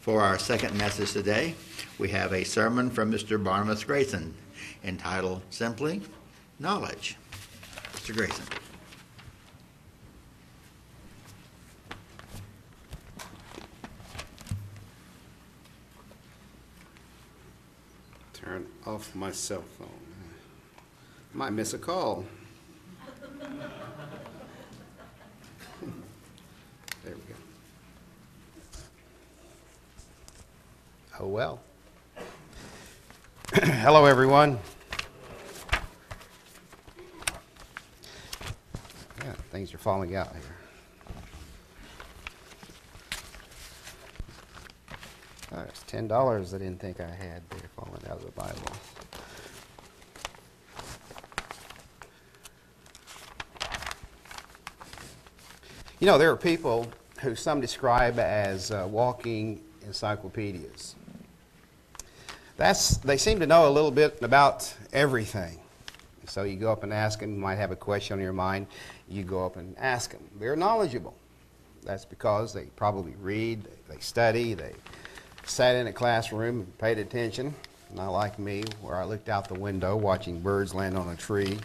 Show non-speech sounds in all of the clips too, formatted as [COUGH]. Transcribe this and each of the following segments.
For our second message today, we have a sermon from Mr. Barnabas Grayson entitled simply Knowledge. Mr. Grayson. Turn off my cell phone. Might miss a call. There we go. Oh, well. [CLEARS THROAT] Hello, everyone. Yeah, things are falling out here. Oh, it's ten dollars I didn't think I had there falling out of the Bible. You know, there are people who some describe as uh, walking encyclopedias. That's, they seem to know a little bit about everything. So you go up and ask them, you might have a question on your mind, you go up and ask them. They're knowledgeable. That's because they probably read, they study, they sat in a classroom and paid attention. Not like me, where I looked out the window watching birds land on a tree.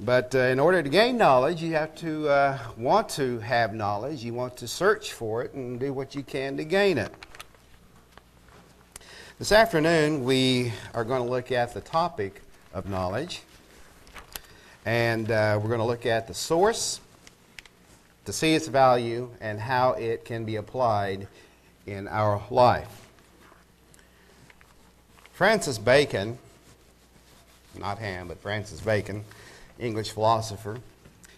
But uh, in order to gain knowledge, you have to uh, want to have knowledge. You want to search for it and do what you can to gain it. This afternoon, we are going to look at the topic of knowledge. And uh, we're going to look at the source, to see its value, and how it can be applied in our life. Francis Bacon, not Ham, but Francis Bacon, English philosopher,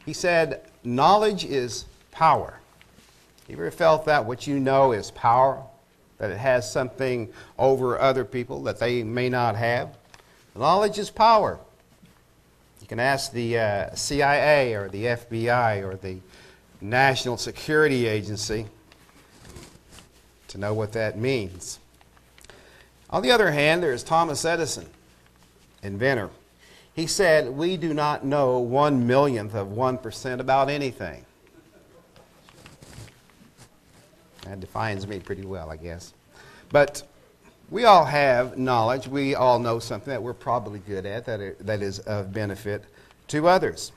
he said, Knowledge is power. You ever felt that what you know is power? That it has something over other people that they may not have? Knowledge is power. You can ask the uh, CIA or the FBI or the National Security Agency to know what that means. On the other hand, there's Thomas Edison, inventor. He said, We do not know one millionth of 1% about anything. That defines me pretty well, I guess. But we all have knowledge. We all know something that we're probably good at that, are, that is of benefit to others.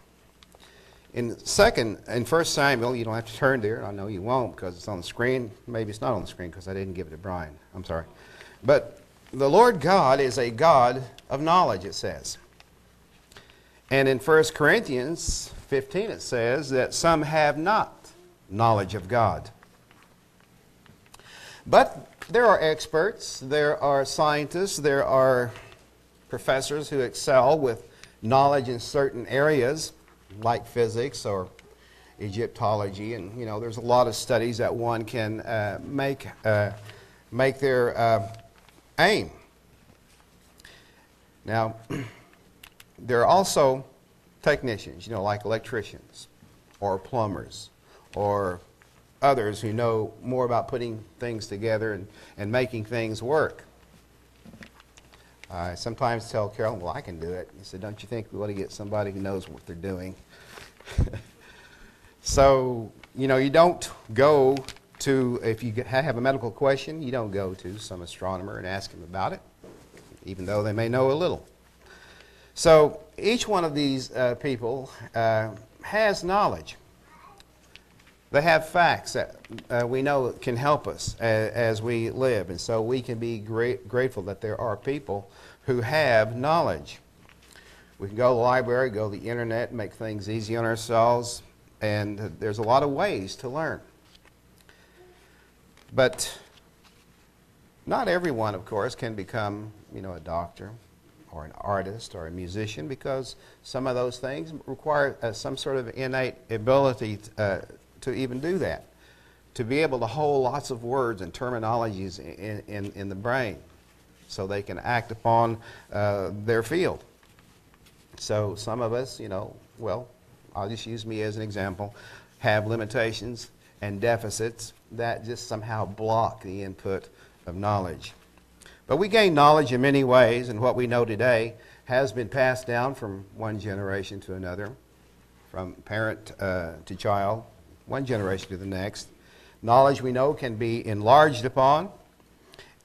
In second, in First Samuel, you don't have to turn there. I know you won't because it's on the screen. Maybe it's not on the screen because I didn't give it to Brian. I'm sorry. But the Lord God is a God of knowledge, it says. And in 1 Corinthians 15, it says that some have not knowledge of God. But there are experts, there are scientists, there are professors who excel with knowledge in certain areas, like physics or Egyptology. And, you know, there's a lot of studies that one can uh, make, uh, make their uh, aim. Now, [CLEARS THROAT] there are also technicians, you know, like electricians or plumbers or others who know more about putting things together and, and making things work. I sometimes tell Carolyn, well, I can do it. He said, don't you think we want to get somebody who knows what they're doing? [LAUGHS] so, you know, you don't go to, if you have a medical question, you don't go to some astronomer and ask him about it, even though they may know a little. So, each one of these uh, people uh, has knowledge. They have facts that uh, we know can help us as, as, we live. And so we can be great, grateful that there are people who have knowledge. We can go to the library, go to the internet, make things easy on ourselves, and there's a lot of ways to learn. But not everyone, of course, can become, you know, a doctor or an artist or a musician because some of those things require uh, some sort of innate ability uh, to even do that. To be able to hold lots of words and terminologies in, in, in the brain so they can act upon uh, their field. So some of us, you know, well, I'll just use me as an example, have limitations and deficits that just somehow block the input of knowledge. But we gain knowledge in many ways, and what we know today has been passed down from one generation to another, from parent uh, to child, one generation to the next. Knowledge, we know, can be enlarged upon,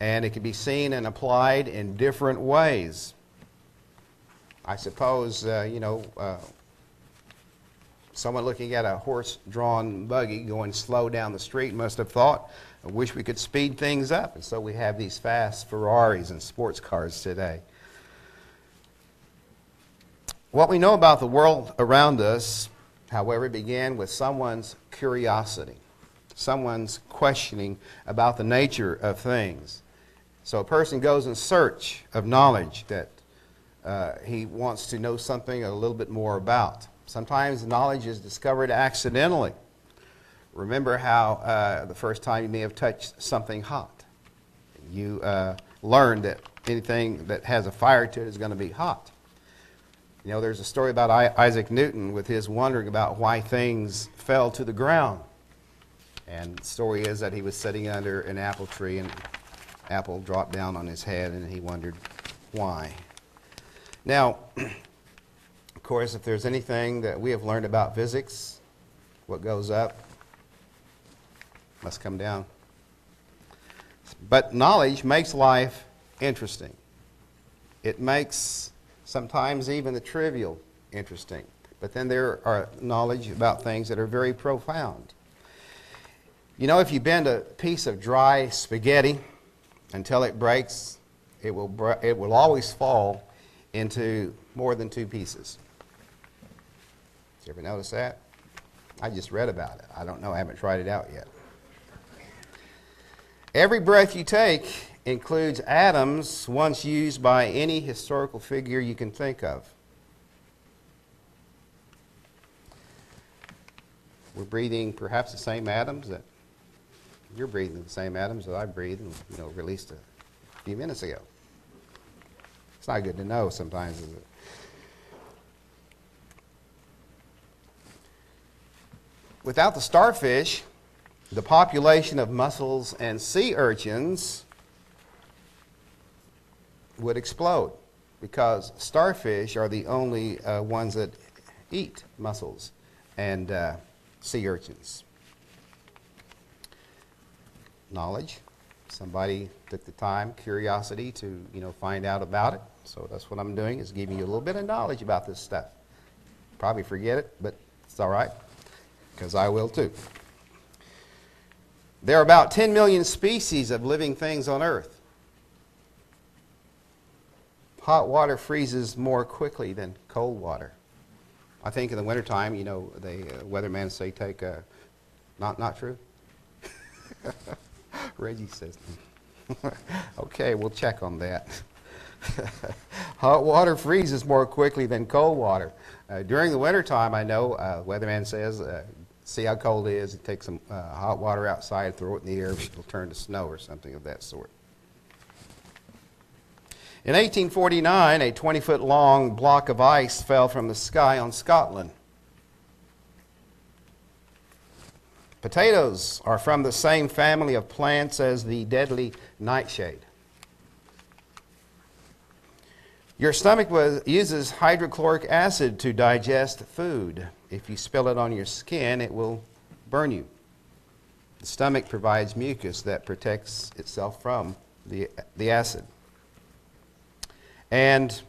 and it can be seen and applied in different ways. I suppose, uh, you know, uh, someone looking at a horse drawn buggy going slow down the street must have thought, I wish we could speed things up. And so we have these fast Ferraris and sports cars today. What we know about the world around us, however, it began with someone's curiosity, someone's questioning about the nature of things. So a person goes in search of knowledge that uh, he wants to know something a little bit more about. Sometimes knowledge is discovered accidentally. Remember how uh, the first time you may have touched something hot. You uh, learned that anything that has a fire to it is going to be hot. You know, there's a story about Isaac Newton with his wondering about why things fell to the ground. And the story is that he was sitting under an apple tree and apple dropped down on his head and he wondered why. Now, [CLEARS THROAT] of course, if there's anything that we have learned about physics, what goes up must come down. But knowledge makes life interesting. It makes sometimes even the trivial interesting. But then there are knowledge about things that are very profound. You know, if you bend a piece of dry spaghetti until it breaks, it will, br- it will always fall into more than two pieces. Did you ever notice that? I just read about it. I don't know. I haven't tried it out yet. Every breath you take includes atoms once used by any historical figure you can think of. We're breathing perhaps the same atoms that you're breathing the same atoms that I breathed and you know released a few minutes ago. It's not good to know sometimes, is it? Without the starfish, the population of mussels and sea urchins would explode because starfish are the only uh, ones that eat mussels and uh, sea urchins. Knowledge. Somebody took the time, curiosity to you know find out about it. So that's what I'm doing is giving you a little bit of knowledge about this stuff. Probably forget it, but it's all right because I will too. There are about 10 million species of living things on Earth. Hot water freezes more quickly than cold water. I think in the wintertime, you know, the uh, weathermen say take a. Not, not true? [LAUGHS] Reggie says. [LAUGHS] okay, we'll check on that. [LAUGHS] Hot water freezes more quickly than cold water. Uh, during the wintertime, I know, uh, weatherman says, uh, see how cold it is, take some uh, hot water outside, throw it in the air, it'll turn to snow or something of that sort. In 1849, a 20 foot long block of ice fell from the sky on Scotland. Potatoes are from the same family of plants as the deadly nightshade. Your stomach was, uses hydrochloric acid to digest food. If you spill it on your skin, it will burn you. The stomach provides mucus that protects itself from the, the acid. And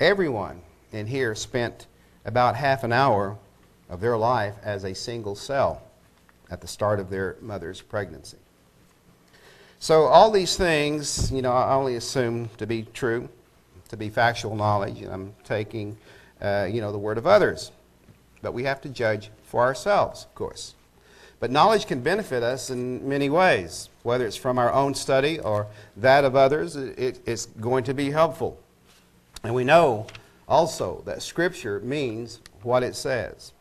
everyone in here spent about half an hour of their life as a single cell at the start of their mother's pregnancy. So, all these things, you know, I only assume to be true, to be factual knowledge, and I'm taking, uh, you know, the word of others. But we have to judge for ourselves, of course. But knowledge can benefit us in many ways, whether it's from our own study or that of others, it, it's going to be helpful. And we know also that Scripture means what it says.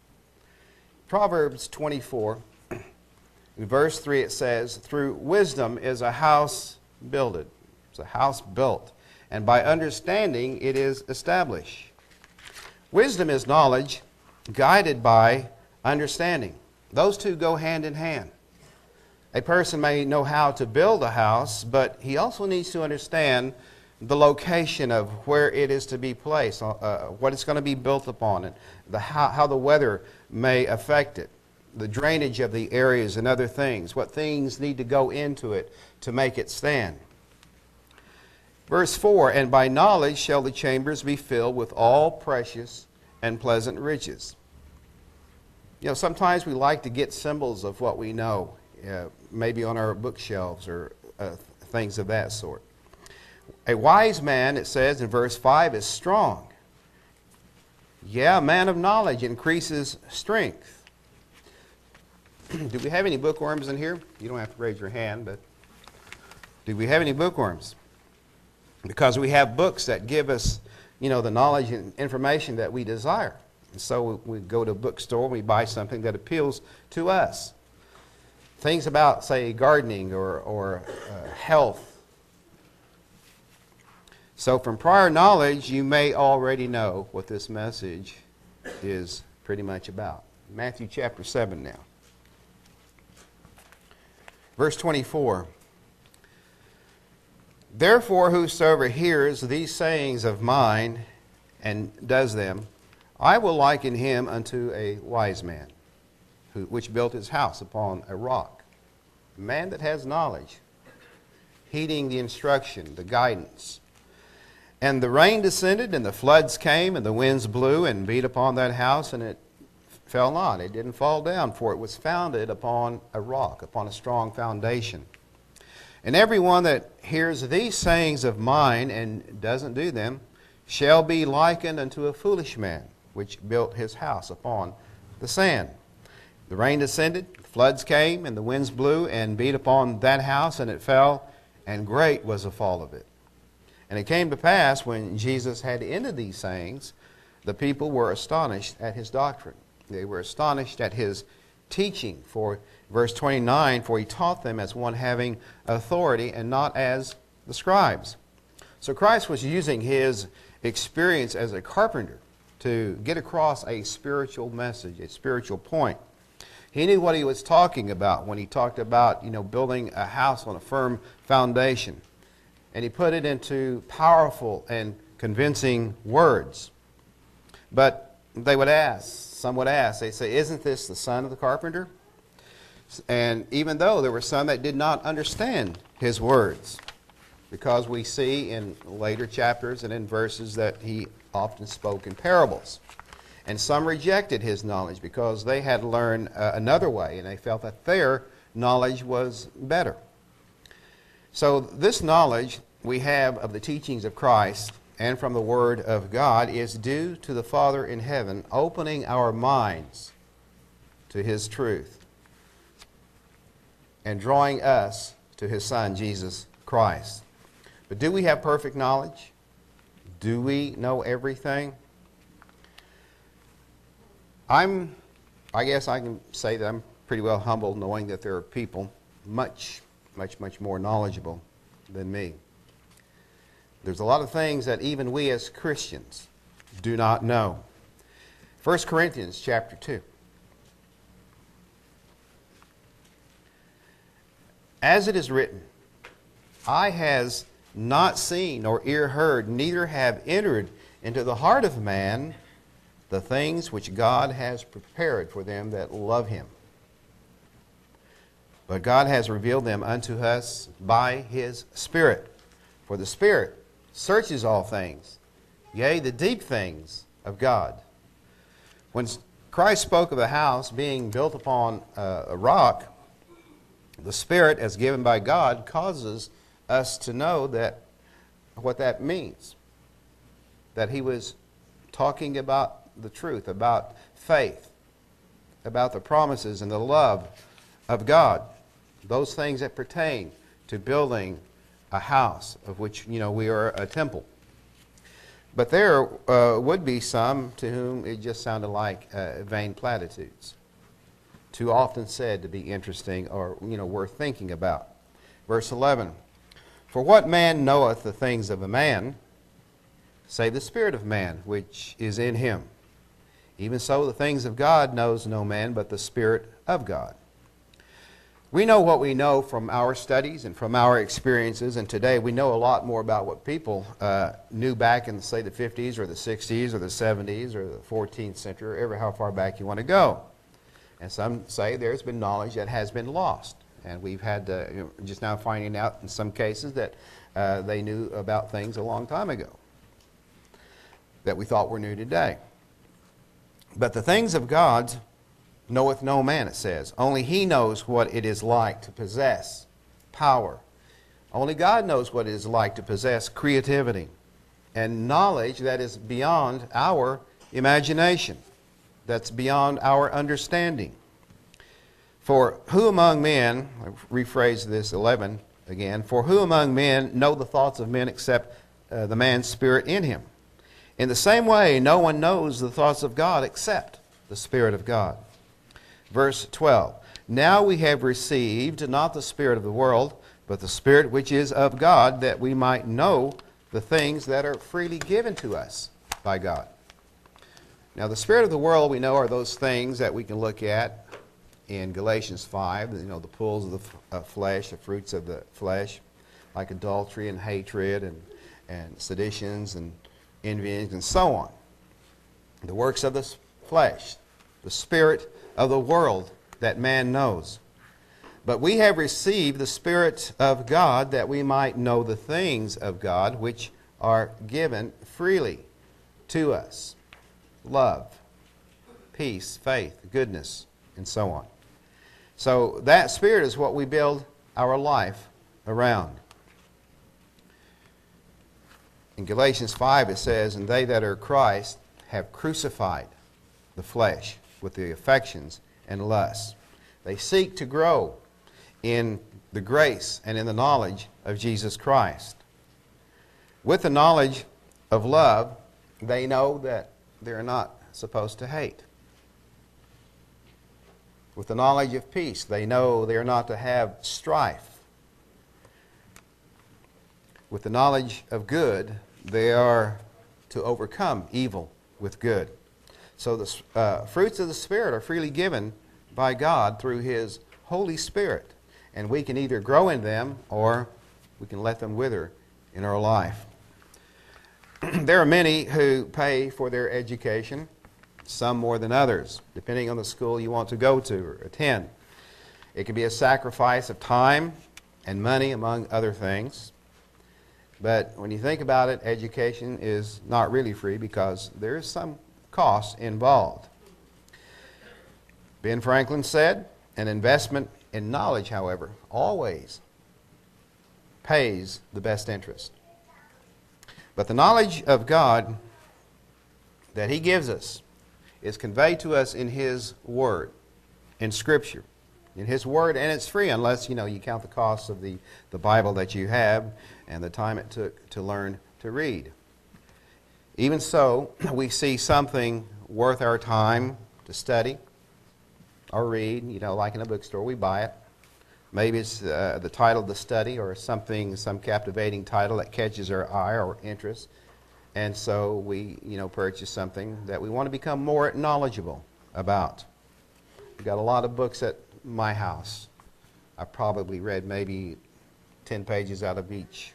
Proverbs 24, in verse 3, it says, Through wisdom is a house builded. It's a house built. And by understanding, it is established. Wisdom is knowledge guided by understanding. Those two go hand in hand. A person may know how to build a house, but he also needs to understand the location of where it is to be placed, uh, what it's going to be built upon, and the, how, how the weather may affect it. the drainage of the areas and other things, what things need to go into it to make it stand. Verse 4 And by knowledge shall the chambers be filled with all precious and pleasant riches. You know, sometimes we like to get symbols of what we know, uh, maybe on our bookshelves or uh, things of that sort. A wise man, it says in verse 5, is strong. Yeah, a man of knowledge increases strength. [CLEARS THROAT] do we have any bookworms in here? You don't have to raise your hand, but do we have any bookworms? Because we have books that give us, you know, the knowledge and information that we desire. And so we go to a bookstore we buy something that appeals to us. Things about, say, gardening or, or uh, health. So, from prior knowledge, you may already know what this message is pretty much about. Matthew chapter 7 now. Verse 24. Therefore, whosoever hears these sayings of mine and does them, I will liken him unto a wise man, who, which built his house upon a rock. A man that has knowledge, heeding the instruction, the guidance. And the rain descended, and the floods came, and the winds blew and beat upon that house, and it fell not. It didn't fall down, for it was founded upon a rock, upon a strong foundation. And everyone that hears these sayings of mine and doesn't do them shall be likened unto a foolish man which built his house upon the sand. The rain descended, floods came, and the winds blew and beat upon that house, and it fell, and great was the fall of it. And it came to pass when Jesus had ended these sayings, the people were astonished at his doctrine. They were astonished at his teaching. For verse 29, for he taught them as one having authority and not as the scribes. So Christ was using his experience as a carpenter to get across a spiritual message, a spiritual point. He knew what he was talking about when he talked about, you know, building a house on a firm foundation. And he put it into powerful and convincing words. But they would ask, some would ask, they say, Isn't this the son of the carpenter? And even though there were some that did not understand his words, because we see in later chapters and in verses that he often spoke in parables. And some rejected his knowledge because they had learned uh, another way and they felt that their knowledge was better. So, this knowledge we have of the teachings of Christ and from the Word of God is due to the Father in heaven opening our minds to His truth and drawing us to His Son, Jesus Christ. But do we have perfect knowledge? Do we know everything? I'm, I guess I can say that I'm pretty well humbled knowing that there are people much, much, much more knowledgeable than me. There's a lot of things that even we as Christians do not know. 1 Corinthians chapter 2. As it is written, eye has not seen nor ear heard, neither have entered into the heart of man the things which God has prepared for them that love him. But God has revealed them unto us by his Spirit. For the Spirit searches all things, yea, the deep things of God. When Christ spoke of the house being built upon a rock, the Spirit, as given by God, causes us to know that what that means. That he was talking about the truth, about faith, about the promises and the love of God. Those things that pertain to building a house, of which, you know, we are a temple. But there uh, would be some to whom it just sounded like uh, vain platitudes, too often said to be interesting or, you know, worth thinking about. Verse 11 for what man knoweth the things of a man, save the Spirit of man, which is in him? Even so, the things of God knows no man but the Spirit of God. We know what we know from our studies and from our experiences, and today we know a lot more about what people uh, knew back in, say, the 50s or the 60s or the 70s or the 14th century, or ever how far back you want to go. And some say there's been knowledge that has been lost. And we've had uh, you know, just now finding out in some cases that uh, they knew about things a long time ago that we thought were new today. But the things of God knoweth no man, it says. Only he knows what it is like to possess power. Only God knows what it is like to possess creativity and knowledge that is beyond our imagination, that's beyond our understanding. For who among men, I rephrase this 11 again, for who among men know the thoughts of men except uh, the man's spirit in him? In the same way, no one knows the thoughts of God except the Spirit of God. Verse 12 Now we have received not the Spirit of the world, but the Spirit which is of God, that we might know the things that are freely given to us by God. Now, the Spirit of the world, we know, are those things that we can look at in Galatians 5, you know, the pulls of the f- uh, flesh, the fruits of the flesh, like adultery and hatred and, and seditions and envyings and so on. The works of the flesh, the spirit of the world that man knows. But we have received the Spirit of God that we might know the things of God which are given freely to us love, peace, faith, goodness, and so on. So that Spirit is what we build our life around. In Galatians 5, it says, And they that are Christ have crucified the flesh with the affections and lusts. They seek to grow in the grace and in the knowledge of Jesus Christ. With the knowledge of love, they know that they're not supposed to hate. With the knowledge of peace, they know they're not to have strife. With the knowledge of good, they are to overcome evil with good. So the uh, fruits of the Spirit are freely given by God through His Holy Spirit. And we can either grow in them or we can let them wither in our life. [CLEARS THROAT] there are many who pay for their education, some more than others, depending on the school you want to go to or attend. It can be a sacrifice of time and money, among other things. But when you think about it, education is not really free because there is some cost involved. Ben Franklin said, an investment in knowledge, however, always pays the best interest. But the knowledge of God that He gives us is conveyed to us in His Word, in Scripture. In His Word, and it's free unless, you know, you count the cost of the, the Bible that you have and the time it took to learn to read. Even so, [CLEARS THROAT] we see something worth our time to study or read, you know, like in a bookstore, we buy it. Maybe it's uh, the title of the study or something, some captivating title that catches our eye or interest. And so we, you know, purchase something that we want to become more knowledgeable about. We've got a lot of books at my house. I've probably read maybe 10 pages out of each.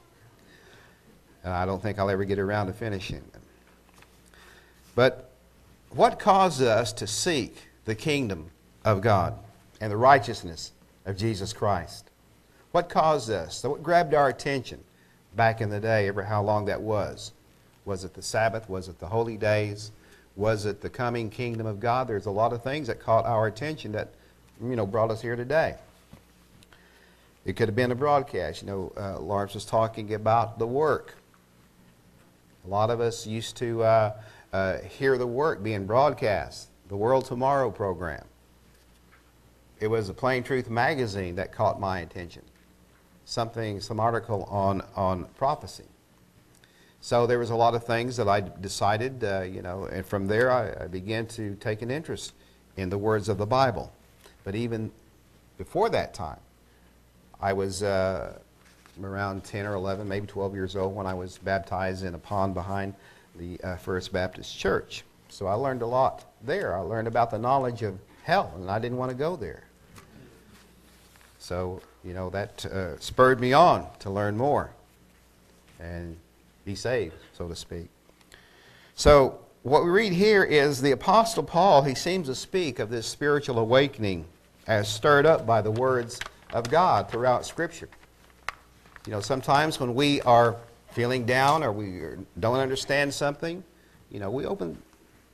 And I don't think I'll ever get around to finishing. But what caused us to seek the kingdom of God and the righteousness of Jesus Christ? What caused us? What grabbed our attention back in the day, ever how long that was? Was it the Sabbath? Was it the holy days? Was it the coming kingdom of God? There's a lot of things that caught our attention that, you know, brought us here today. It could have been a broadcast. You know, uh, Lawrence was talking about the work. A lot of us used to uh, uh, hear the work being broadcast, the World Tomorrow program. It was a Plain Truth magazine that caught my attention. Something, some article on, on prophecy. So there was a lot of things that I decided, uh, you know, and from there I, I began to take an interest in the words of the Bible. But even before that time, I was uh, around 10 or 11, maybe 12 years old when I was baptized in a pond behind the uh, First Baptist Church. So I learned a lot there. I learned about the knowledge of hell, and I didn't want to go there. So, you know, that uh, spurred me on to learn more and be saved, so to speak. So, what we read here is the Apostle Paul, he seems to speak of this spiritual awakening as stirred up by the words of God throughout Scripture. You know, sometimes when we are feeling down or we don't understand something, you know, we open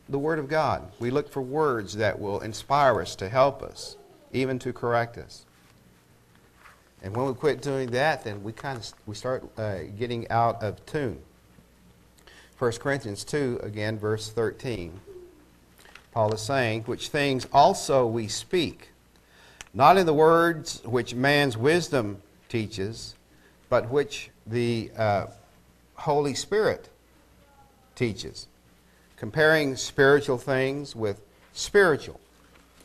the Word of God. We look for words that will inspire us to help us, even to correct us. And when we quit doing that, then we kind of we start uh, getting out of tune. 1 Corinthians 2, again, verse 13. Paul is saying, Which things also we speak, not in the words which man's wisdom teaches, but which the uh, Holy Spirit teaches, comparing spiritual things with spiritual,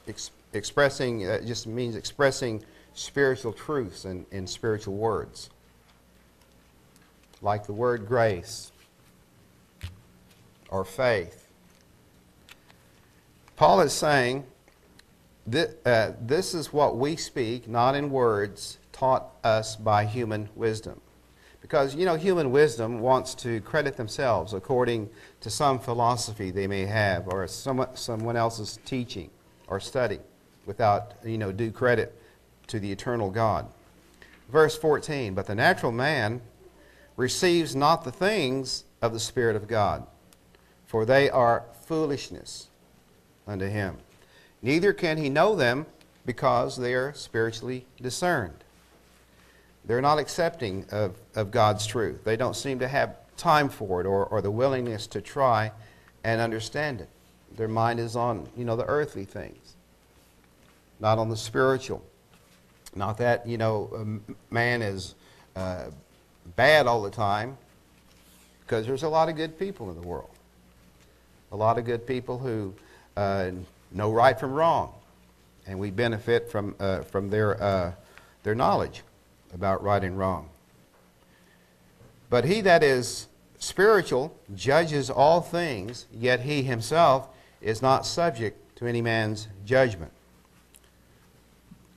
ex- expressing, uh, just means expressing spiritual truths in, in spiritual words, like the word grace or faith. Paul is saying that, uh, this is what we speak, not in words taught us by human wisdom. Because, you know, human wisdom wants to credit themselves according to some philosophy they may have or someone, someone else's teaching or study without, you know, due credit to the eternal God. Verse 14 But the natural man receives not the things of the Spirit of God, for they are foolishness unto him. Neither can he know them because they are spiritually discerned. They're not accepting of, of God's truth. They don't seem to have time for it or, or the willingness to try and understand it. Their mind is on, you know, the earthly things, not on the spiritual. Not that, you know, man is uh, bad all the time, because there's a lot of good people in the world. A lot of good people who uh, know right from wrong, and we benefit from, uh, from their, uh, their knowledge about right and wrong. But he that is spiritual judges all things, yet he himself is not subject to any man's judgment.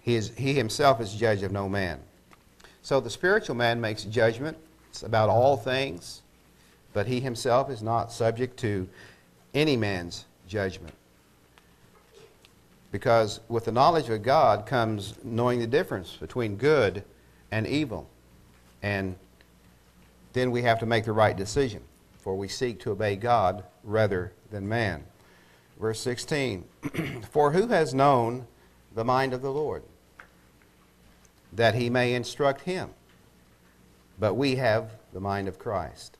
He, is, he himself is judge of no man. So the spiritual man makes judgments about all things, but he himself is not subject to any man's judgment. Because with the knowledge of God comes knowing the difference between good and evil. And then we have to make the right decision, for we seek to obey God rather than man. Verse 16 [CLEARS THROAT] For who has known the mind of the Lord? That he may instruct him. But we have the mind of Christ.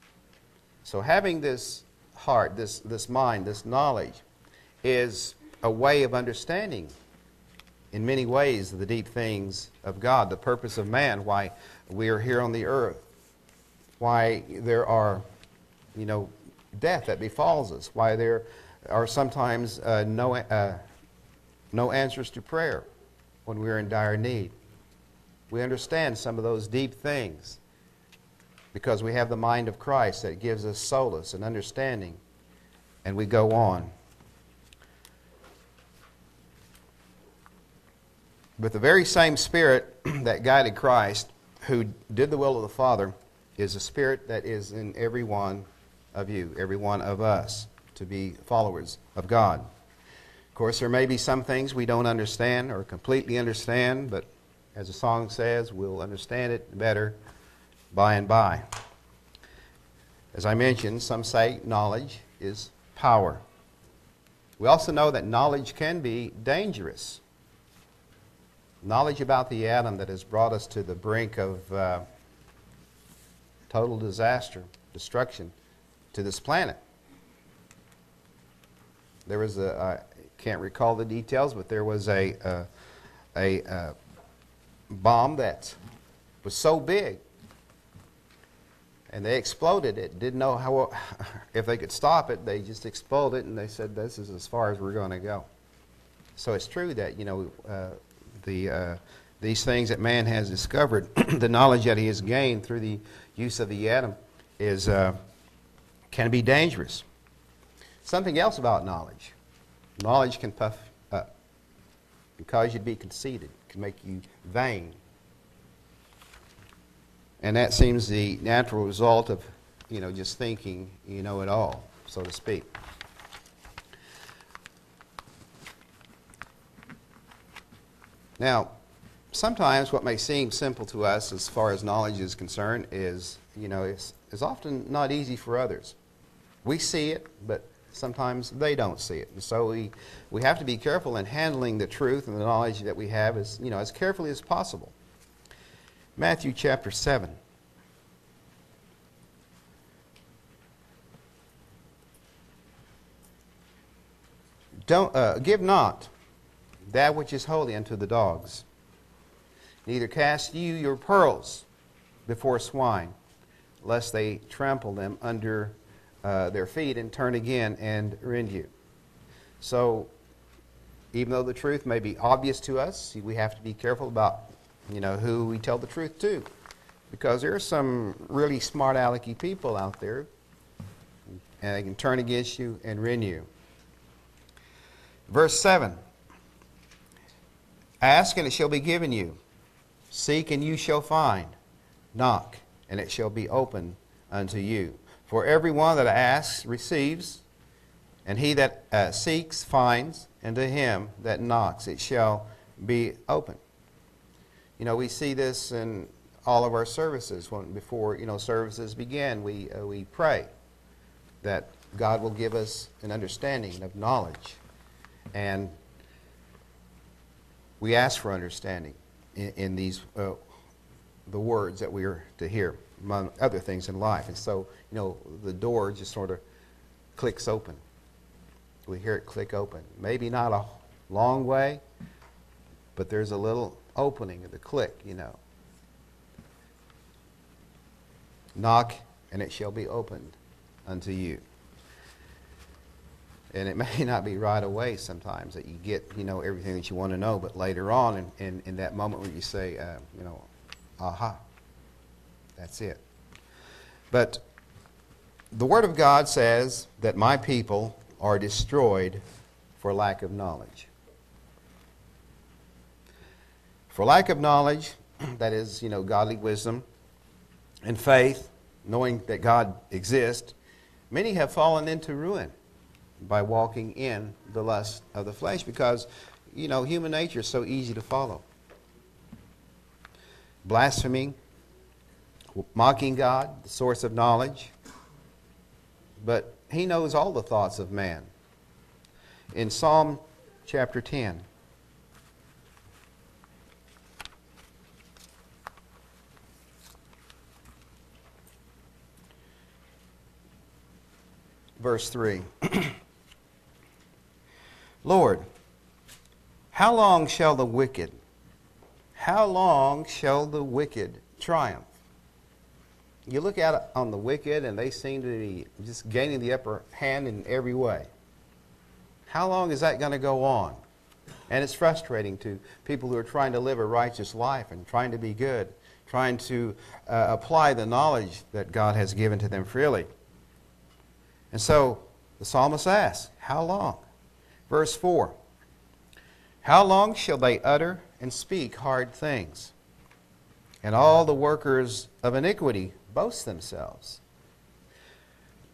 So having this heart, this, this mind, this knowledge, is a way of understanding in many ways the deep things of God, the purpose of man, why we are here on the earth, why there are, you know, death that befalls us, why there are sometimes uh, no, uh, no answers to prayer when we're in dire need. We understand some of those deep things because we have the mind of Christ that gives us solace and understanding, and we go on. But the very same Spirit [CLEARS THROAT] that guided Christ, who did the will of the Father, is a Spirit that is in every one of you, every one of us, to be followers of God. Of course, there may be some things we don't understand or completely understand, but as the song says, we'll understand it better by and by. As I mentioned, some say knowledge is power. We also know that knowledge can be dangerous. Knowledge about the atom that has brought us to the brink of uh, total disaster, destruction to this planet. There was a, I can't recall the details, but there was a, a, a, a bomb that was so big and they exploded it. Didn't know how [LAUGHS] if they could stop it. They just exploded, it, and they said, "This is as far as we're going to go." So it's true that you know uh, the uh, these things that man has discovered, [CLEARS THROAT] the knowledge that he has gained through the use of the atom, is uh, can be dangerous. Something else about knowledge: knowledge can puff up, can cause you to be conceited, can make you vain. And that seems the natural result of, you know, just thinking you know it all, so to speak. Now, sometimes what may seem simple to us as far as knowledge is concerned is, you know, is, is often not easy for others. We see it, but sometimes they don't see it. And so we, we have to be careful in handling the truth and the knowledge that we have as, you know, as carefully as possible. Matthew chapter 7. Don't, uh, give not that which is holy unto the dogs. Neither cast you your pearls before swine, lest they trample them under uh, their feet and turn again and rend you. So, even though the truth may be obvious to us, we have to be careful about, you know, who we tell the truth to, because there are some really smart alecky people out there, and they can turn against you and rend you. Verse 7 Ask, and it shall be given you. Seek, and you shall find. Knock, and it shall be opened unto you. For every one that asks receives, and he that uh, seeks finds, and to him that knocks it shall be open. You know, we see this in all of our services. When, before you know services begin, we, uh, we pray that God will give us an understanding of knowledge. And we ask for understanding in, in these uh, the words that we are to hear, among other things in life. And so, you know, the door just sort of clicks open. We hear it click open. Maybe not a long way, but there's a little opening of the click, you know. Knock, and it shall be opened unto you. And it [LAUGHS] may not be right away sometimes that you get, you know, everything that you want to know, but later on in, in, in that moment where you say, uh, you know, aha, that's it. But the Word of God says that my people are destroyed for lack of knowledge. For lack of knowledge, [CLEARS THROAT] that is, you know, godly wisdom and faith, knowing that God exists, many have fallen into ruin by walking in the lust of the flesh because, you know, human nature is so easy to follow. Blaspheming, mocking God, the source of knowledge. But he knows all the thoughts of man. In Psalm chapter 10, verse 3. [CLEARS THROAT] Lord, how long shall the wicked, how long shall the wicked triumph? You look out on the wicked, and they seem to be just gaining the upper hand in every way. How long is that going to go on? And it's frustrating to people who are trying to live a righteous life and trying to be good, trying to uh, apply the knowledge that God has given to them freely. And so the psalmist asks, How long? Verse 4 How long shall they utter and speak hard things? And all the workers of iniquity boast themselves.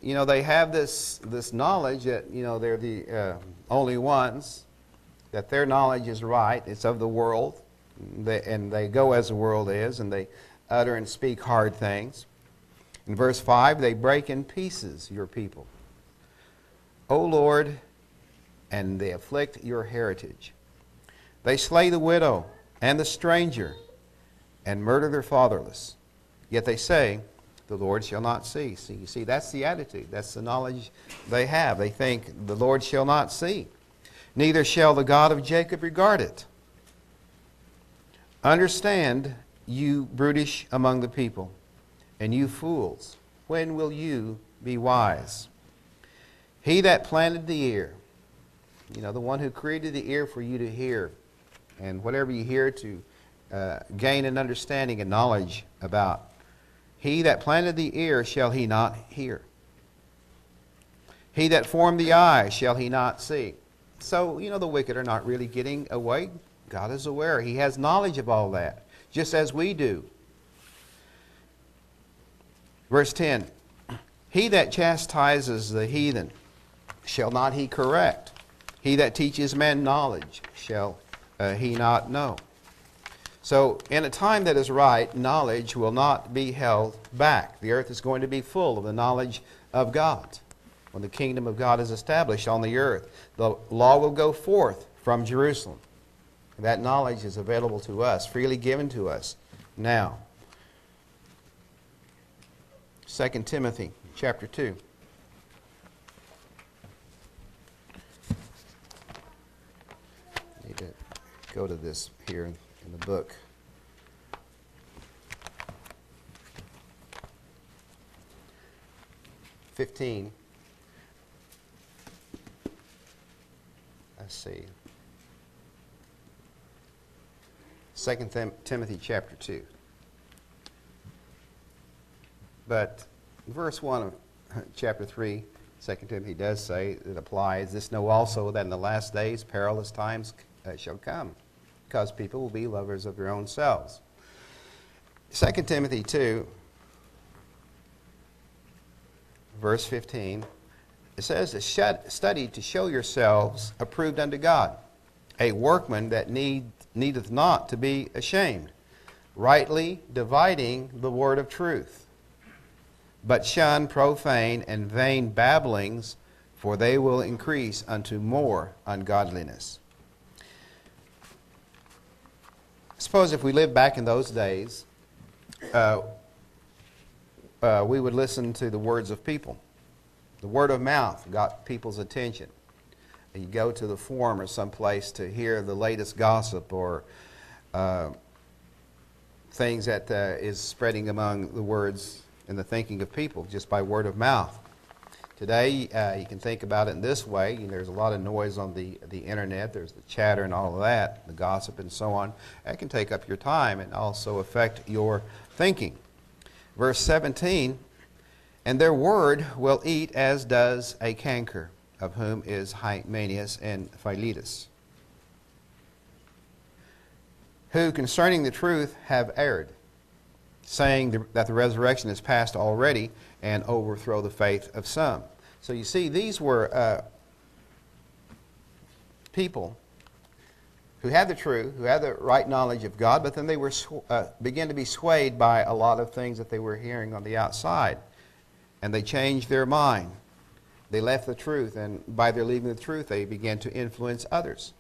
You know, they have this, this knowledge that, you know, they're the uh, only ones, that their knowledge is right, it's of the world, and they go as the world is, and they utter and speak hard things. In verse 5, they break in pieces your people. O Lord, and they afflict your heritage. They slay the widow and the stranger and murder their fatherless. Yet they say, The Lord shall not see. See, you see, that's the attitude. That's the knowledge they have. They think, The Lord shall not see. Neither shall the God of Jacob regard it. Understand, you brutish among the people, and you fools, when will you be wise? He that planted the ear, you know, the one who created the ear for you to hear, and whatever you hear to uh, gain an understanding and knowledge about. He that planted the ear, shall he not hear? He that formed the eye, shall he not see? So, you know, the wicked are not really getting away. God is aware. He has knowledge of all that, just as we do. Verse 10 He that chastises the heathen, shall not he correct? He that teaches men knowledge, shall uh, he not know? So, in a time that is right, knowledge will not be held back. The earth is going to be full of the knowledge of God. When the kingdom of God is established on the earth, the law will go forth from Jerusalem. That knowledge is available to us, freely given to us now. 2 Timothy chapter 2. Need to go to this here in the book. Fifteen. Let's see. Second Tim- Timothy chapter two. But verse 1 of [LAUGHS] chapter 3, 2 Timothy does say, it applies, this know also that in the last days perilous times uh, shall come, because people will be lovers of their own selves. 2 Timothy 2, verse 15, it says, to shut, Study to show yourselves approved unto God, a workman that need, needeth not to be ashamed, rightly dividing the word of truth but shun profane and vain babblings, for they will increase unto more ungodliness. Suppose if we lived back in those days, uh, uh, we would listen to the words of people. The word of mouth got people's attention. You go to the forum or someplace to hear the latest gossip or uh, things that uh, is spreading among the words and the thinking of people just by word of mouth. Today, uh, you can think about it in this way. You know, there's a lot of noise on the, the internet. There's the chatter and all of that, the gossip and so on. That can take up your time and also affect your thinking. Verse 17, and their word will eat as does a canker, of whom is Hymenaeus and Philetus, who concerning the truth have erred saying that the resurrection is past already and overthrow the faith of some. So you see, these were uh, people who had the truth, who had the right knowledge of God, but then they were uh, began to be swayed by a lot of things that they were hearing on the outside, and they changed their mind. They left the truth, and by their leaving the truth, they began to influence others.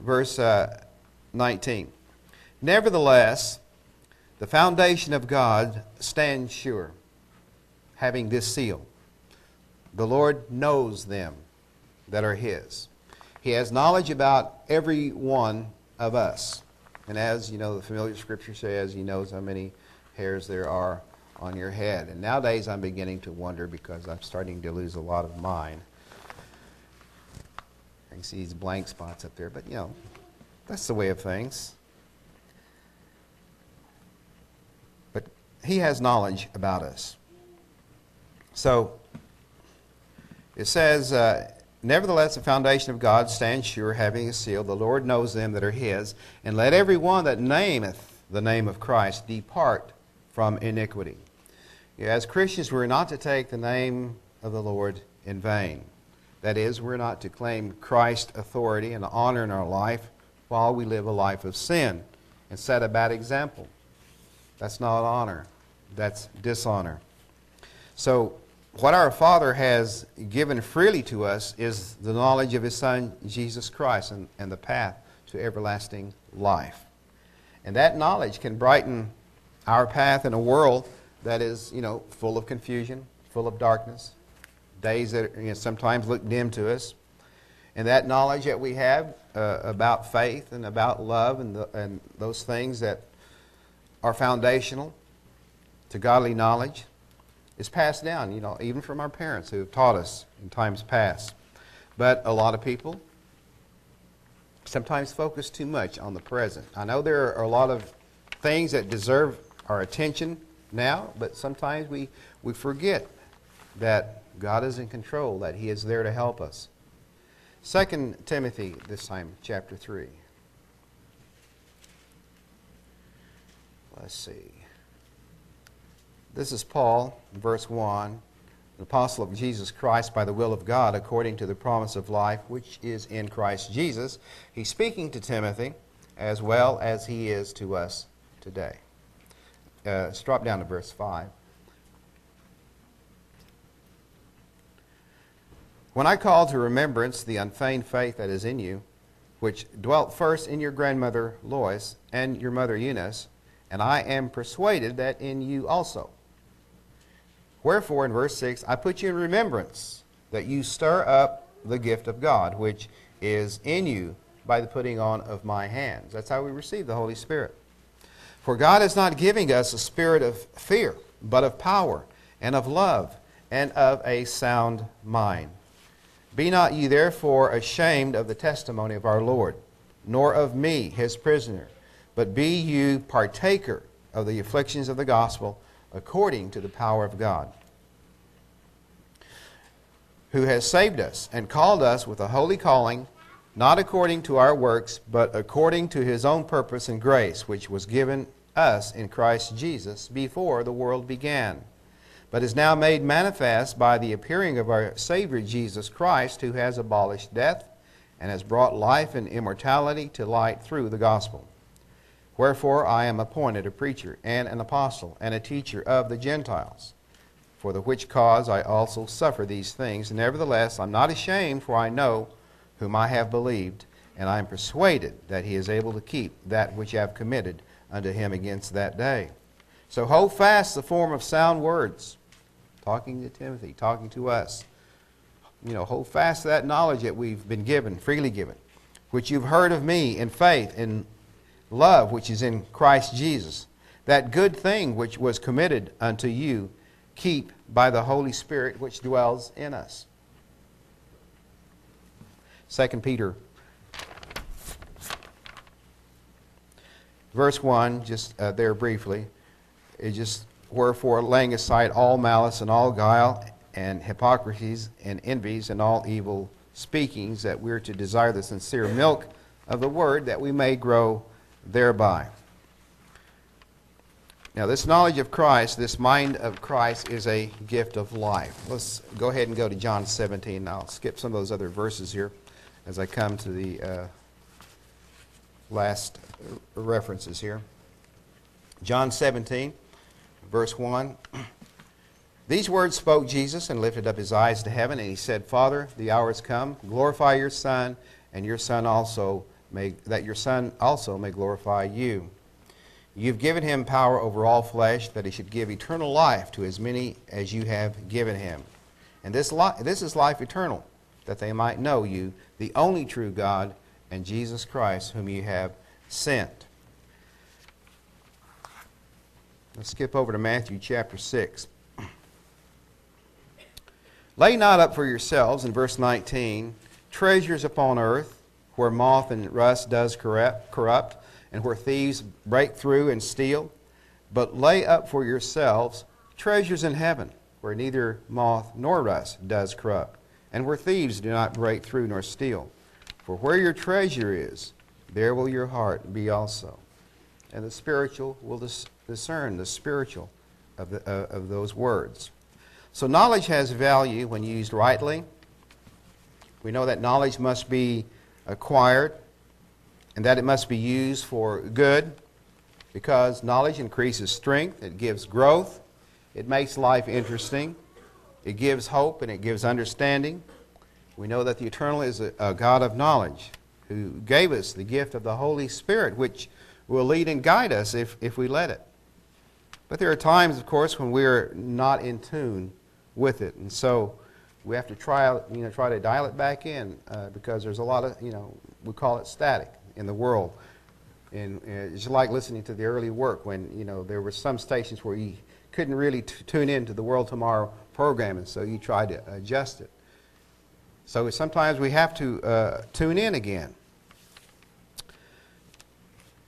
Verse uh, 19. Nevertheless, the foundation of God stands sure, having this seal. The Lord knows them that are His. He has knowledge about every one of us. And as you know, the familiar scripture says, He knows how many hairs there are on your head. And nowadays I'm beginning to wonder because I'm starting to lose a lot of mine. I can see these blank spots up there, but you know, that's the way of things. He has knowledge about us. So it says, uh, Nevertheless, the foundation of God stands sure, having a seal. The Lord knows them that are his. And let every one that nameth the name of Christ depart from iniquity. As Christians, we're not to take the name of the Lord in vain. That is, we're not to claim Christ's authority and honor in our life while we live a life of sin and set a bad example. That's not honor, that's dishonor. So, what our Father has given freely to us is the knowledge of His Son, Jesus Christ, and, and the path to everlasting life. And that knowledge can brighten our path in a world that is, you know, full of confusion, full of darkness, days that you know, sometimes look dim to us. And that knowledge that we have uh, about faith and about love and, the, and those things that are foundational to godly knowledge is passed down, you know, even from our parents who have taught us in times past. But a lot of people sometimes focus too much on the present. I know there are a lot of things that deserve our attention now, but sometimes we, we forget that God is in control, that He is there to help us. Second Timothy, this time, chapter 3. Let's see. This is Paul, verse 1, an apostle of Jesus Christ by the will of God, according to the promise of life which is in Christ Jesus. He's speaking to Timothy, as well as he is to us today. Uh, let's drop down to verse 5. When I call to remembrance the unfeigned faith that is in you, which dwelt first in your grandmother Lois and your mother Eunice, and I am persuaded that in you also. Wherefore, in verse 6, I put you in remembrance that you stir up the gift of God, which is in you by the putting on of my hands. That's how we receive the Holy Spirit. For God is not giving us a spirit of fear, but of power, and of love, and of a sound mind. Be not ye therefore ashamed of the testimony of our Lord, nor of me, his prisoner, but be you partaker of the afflictions of the gospel according to the power of God, who has saved us and called us with a holy calling, not according to our works, but according to his own purpose and grace, which was given us in Christ Jesus before the world began but is now made manifest by the appearing of our Savior Jesus Christ, who has abolished death and has brought life and immortality to light through the gospel. Wherefore I am appointed a preacher and an apostle and a teacher of the Gentiles. For the which cause I also suffer these things. Nevertheless, I'm not ashamed, for I know whom I have believed, and I am persuaded that he is able to keep that which I have committed unto him against that day. So hold fast the form of sound words talking to Timothy, talking to us. You know, hold fast that knowledge that we've been given, freely given, which you've heard of me in faith, in love, which is in Christ Jesus. That good thing which was committed unto you, keep by the Holy Spirit which dwells in us. 2 Peter, verse 1, just uh, there briefly. It just Wherefore, laying aside all malice and all guile and hypocrisies and envies and all evil speakings, that we're to desire the sincere milk of the word, that we may grow thereby. Now, this knowledge of Christ, this mind of Christ, is a gift of life. Let's go ahead and go to John 17. I'll skip some of those other verses here as I come to the uh, last references here. John 17 verse 1. [CLEARS THROAT] These words spoke Jesus and lifted up his eyes to heaven, and he said, Father, the hour has come. Glorify your Son, and your Son also may, that your Son also may glorify you. You've given him power over all flesh, that he should give eternal life to as many as you have given him. And this, li- this is life eternal, that they might know you, the only true God, and Jesus Christ, whom you have sent. Let's skip over to Matthew chapter 6. [CLEARS THROAT] Lay not up for yourselves, in verse 19, treasures upon earth, where moth and rust does corrupt, and where thieves break through and steal. But lay up for yourselves treasures in heaven, where neither moth nor rust does corrupt, and where thieves do not break through nor steal. For where your treasure is, there will your heart be also. And the spiritual will dis- discern the spiritual of, the, uh, of those words. So, knowledge has value when used rightly. We know that knowledge must be acquired and that it must be used for good because knowledge increases strength, it gives growth, it makes life interesting, it gives hope, and it gives understanding. We know that the Eternal is a, a God of knowledge who gave us the gift of the Holy Spirit, which will lead and guide us if, if we let it. But there are times, of course, when we're not in tune with it. And so we have to try, you know, try to dial it back in uh, because there's a lot of, you know, we call it static in the world. And uh, it's like listening to the early work when, you know, there were some stations where you couldn't really tune in to the World Tomorrow program, and so you tried to adjust it. So sometimes we have to uh, tune in again.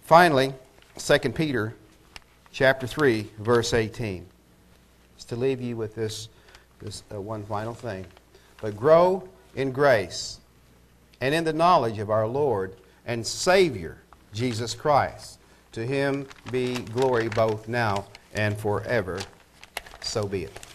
Finally, 2 Peter chapter 3, verse 18. Is to leave you with this, this uh, one final thing. But grow in grace and in the knowledge of our Lord and Savior, Jesus Christ. To him be glory both now and forever. So be it.